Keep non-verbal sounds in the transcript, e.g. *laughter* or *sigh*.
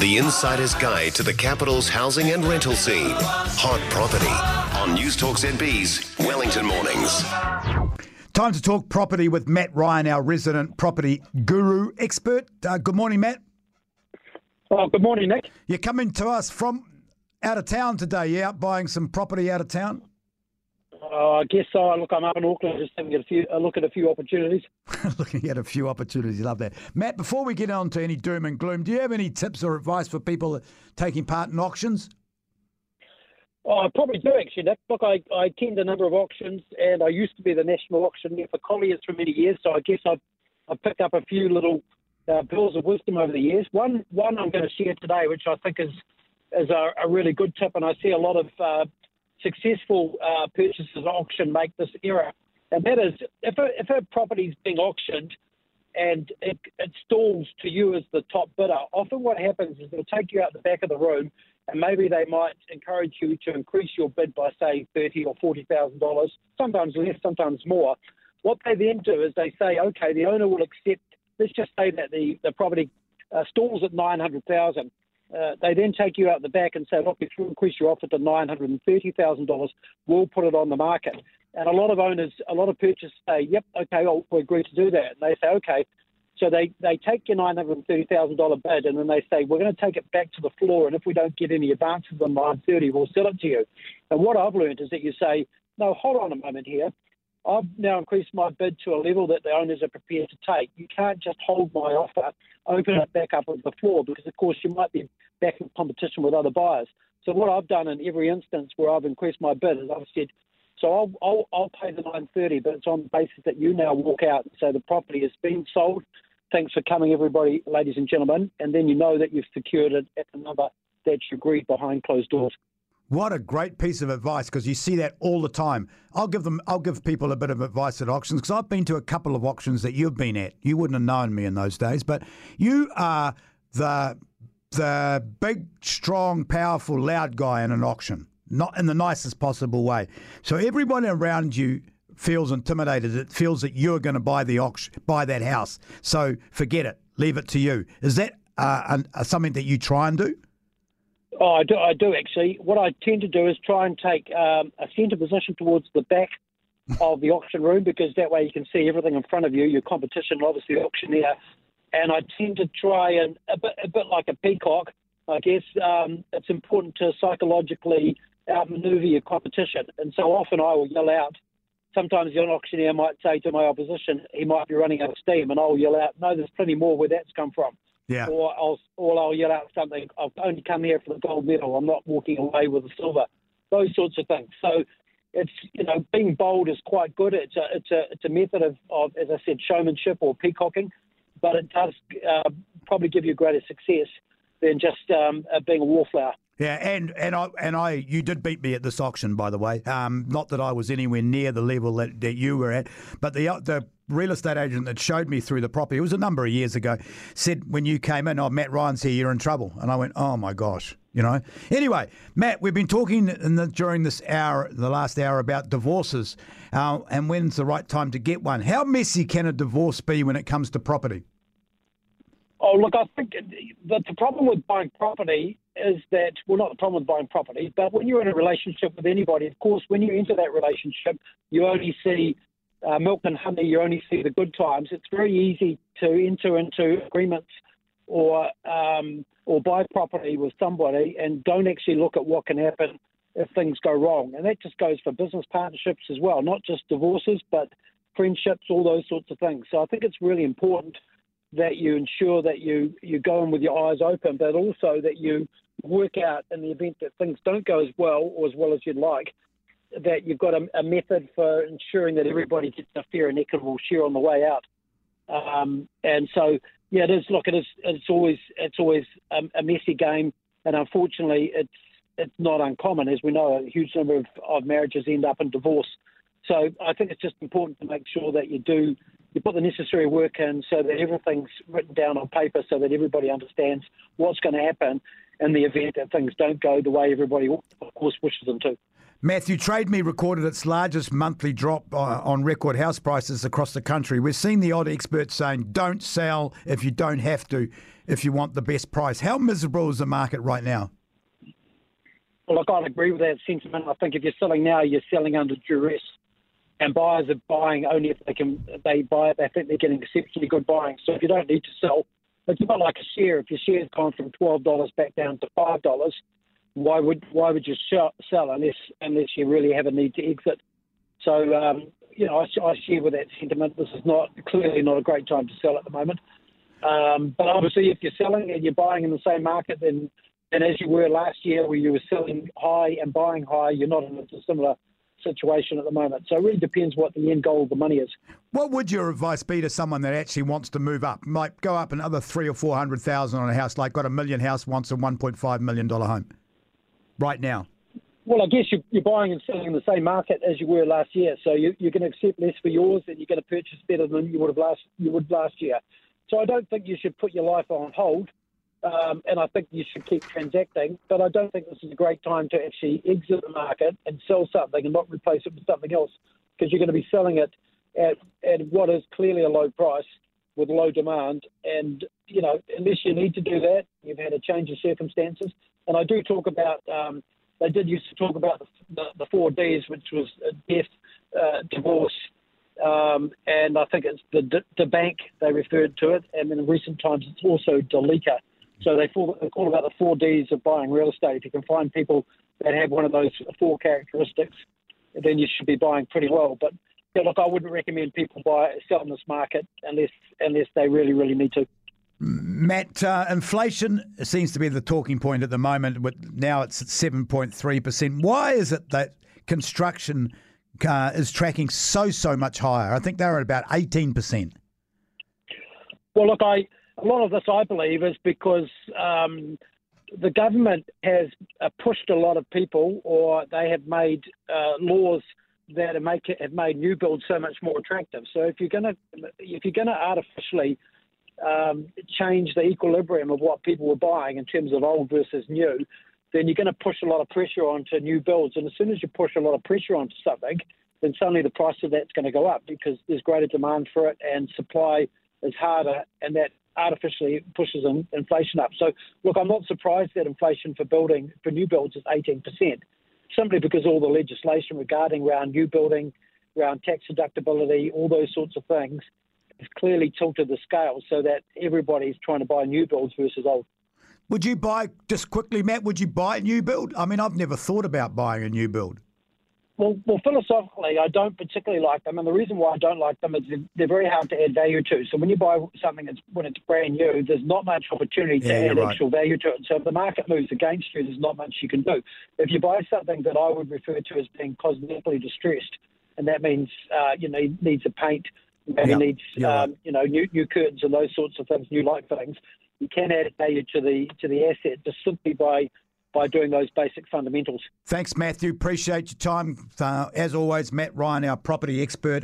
The insider's guide to the capital's housing and rental scene. Hot property on News Talk ZB's Wellington Mornings. Time to talk property with Matt Ryan, our resident property guru expert. Uh, good morning, Matt. Oh, good morning, Nick. You're coming to us from out of town today. You out buying some property out of town? Uh, I guess so. Look, I'm up in Auckland, just having a few a look at a few opportunities. *laughs* Looking at a few opportunities. Love that. Matt, before we get on to any doom and gloom, do you have any tips or advice for people taking part in auctions? Oh, I probably do actually, Nick. Look, I, I attend a number of auctions, and I used to be the national auctioneer for Colliers for many years. So I guess I've I've picked up a few little uh, pearls of wisdom over the years. One one I'm going to share today, which I think is is a, a really good tip, and I see a lot of uh, successful uh, at auction make this error, and that is if a, if a property is being auctioned and it, it stalls to you as the top bidder, often what happens is they'll take you out the back of the room and maybe they might encourage you to increase your bid by say thirty or forty thousand dollars, sometimes less, sometimes more. What they then do is they say, okay, the owner will accept. Let's just say that the the property uh, stalls at nine hundred thousand. Uh, they then take you out the back and say, look, if you increase your offer to nine hundred and thirty thousand dollars, we'll put it on the market. And a lot of owners, a lot of purchasers say, yep, okay, I'll, we agree to do that. And they say, okay. So they, they take your $930,000 bid and then they say, we're going to take it back to the floor. And if we don't get any advances on 930, we'll sell it to you. And what I've learned is that you say, no, hold on a moment here. I've now increased my bid to a level that the owners are prepared to take. You can't just hold my offer, open it back up on the floor, because of course you might be back in competition with other buyers. So what I've done in every instance where I've increased my bid is I've said, so I'll, I'll, I'll pay the 930, but it's on the basis that you now walk out and say the property has been sold. Thanks for coming, everybody, ladies and gentlemen. And then you know that you've secured it at the number that you agreed behind closed doors. What a great piece of advice because you see that all the time. I'll give them, I'll give people a bit of advice at auctions because I've been to a couple of auctions that you've been at. You wouldn't have known me in those days, but you are the the big, strong, powerful, loud guy in an auction, not in the nicest possible way. So everyone around you feels intimidated. It feels that you're going to buy the auction, buy that house. So forget it, leave it to you. Is that uh, an, uh, something that you try and do? Oh, I do, I do actually. What I tend to do is try and take um, a centre position towards the back *laughs* of the auction room because that way you can see everything in front of you, your competition, obviously the auctioneer. And I tend to try and a bit, a bit like a peacock, I guess. Um, it's important to psychologically outmaneuver your competition, and so often I will yell out. Sometimes the auctioneer might say to my opposition, he might be running out of steam, and I'll yell out, "No, there's plenty more where that's come from." Yeah. Or I'll, or I'll yell out something, I've only come here for the gold medal, I'm not walking away with the silver. Those sorts of things. So it's, you know, being bold is quite good. It's a, it's a, it's a method of, of as I said, showmanship or peacocking, but it does uh, probably give you greater success than just um, uh, being a wallflower. Yeah, and and I and I you did beat me at this auction, by the way. Um, not that I was anywhere near the level that, that you were at, but the the real estate agent that showed me through the property, it was a number of years ago, said when you came in, oh Matt Ryan's here, you're in trouble, and I went, oh my gosh, you know. Anyway, Matt, we've been talking the, during this hour, the last hour, about divorces, uh, and when's the right time to get one. How messy can a divorce be when it comes to property? Oh, look, I think that the problem with buying property is that, well, not the problem with buying property, but when you're in a relationship with anybody, of course, when you enter that relationship, you only see uh, milk and honey, you only see the good times. It's very easy to enter into agreements or um, or buy property with somebody and don't actually look at what can happen if things go wrong. And that just goes for business partnerships as well, not just divorces, but friendships, all those sorts of things. So I think it's really important that you ensure that you, you go in with your eyes open, but also that you work out in the event that things don't go as well or as well as you'd like, that you've got a, a method for ensuring that everybody gets a fair and equitable share on the way out. Um, and so, yeah, it is. Look, it is. It's always it's always a, a messy game, and unfortunately, it's it's not uncommon, as we know. A huge number of, of marriages end up in divorce. So I think it's just important to make sure that you do you put the necessary work in so that everything's written down on paper so that everybody understands what's going to happen in the event that things don't go the way everybody, of course, wishes them to. Matthew, Trade Me recorded its largest monthly drop uh, on record house prices across the country. We're seeing the odd experts saying don't sell if you don't have to. if you want the best price. How miserable is the market right now? Well, look, I'd agree with that sentiment. I think if you're selling now, you're selling under duress, and buyers are buying only if they can. They buy it. They think they're getting exceptionally good buying. So if you don't need to sell, it's not like a share. If your share's gone from twelve dollars back down to five dollars, why would why would you sell unless unless you really have a need to exit? So um, you know, I, I, share with that sentiment. This is not clearly not a great time to sell at the moment. Um, but obviously, if you're selling and you're buying in the same market, then and as you were last year, where you were selling high and buying high, you're not in a similar situation at the moment. So it really depends what the end goal of the money is. What would your advice be to someone that actually wants to move up? Might go up another three or four hundred thousand on a house, like got a million house, wants a one point five million dollar home, right now. Well, I guess you're buying and selling in the same market as you were last year, so you, are going to accept less for yours, and you're going to purchase better than you would have last you would last year. So I don't think you should put your life on hold um, and I think you should keep transacting. But I don't think this is a great time to actually exit the market and sell something and not replace it with something else because you're going to be selling it at, at what is clearly a low price with low demand. And, you know, unless you need to do that, you've had a change of circumstances. And I do talk about, um, they did used to talk about the, the, the four Ds, which was death, uh, divorce, um, and I think it's the, the bank they referred to it, and in recent times it's also Delika. So they call, they call about the four Ds of buying real estate. If you can find people that have one of those four characteristics, then you should be buying pretty well. But yeah, look, I wouldn't recommend people buy sell in this market unless unless they really really need to. Matt, uh, inflation seems to be the talking point at the moment. With now it's at seven point three percent. Why is it that construction uh, is tracking so so much higher? I think they're at about eighteen percent. Well, look, I a lot of this, I believe, is because um, the government has uh, pushed a lot of people, or they have made uh, laws that have made new builds so much more attractive. So if you're going to if you're going to artificially um, change the equilibrium of what people were buying in terms of old versus new, then you're going to push a lot of pressure onto new builds. And as soon as you push a lot of pressure onto something, then suddenly the price of that's going to go up because there's greater demand for it and supply is harder, and that artificially pushes inflation up. So, look, I'm not surprised that inflation for building for new builds is 18%, simply because all the legislation regarding around new building, around tax deductibility, all those sorts of things, has clearly tilted the scale so that everybody's trying to buy new builds versus old. Would you buy just quickly, Matt? Would you buy a new build? I mean, I've never thought about buying a new build. Well, well, philosophically, I don't particularly like them, and the reason why I don't like them is they're very hard to add value to. So when you buy something that's when it's brand new, there's not much opportunity to yeah, add right. actual value to it. So if the market moves against you, there's not much you can do. If you buy something that I would refer to as being cosmetically distressed, and that means uh, you know needs a paint, maybe yeah. needs yeah. um, you know new new curtains and those sorts of things, new light fittings, you can add value to the to the asset just simply by by doing those basic fundamentals. Thanks, Matthew. Appreciate your time. Uh, as always, Matt Ryan, our property expert.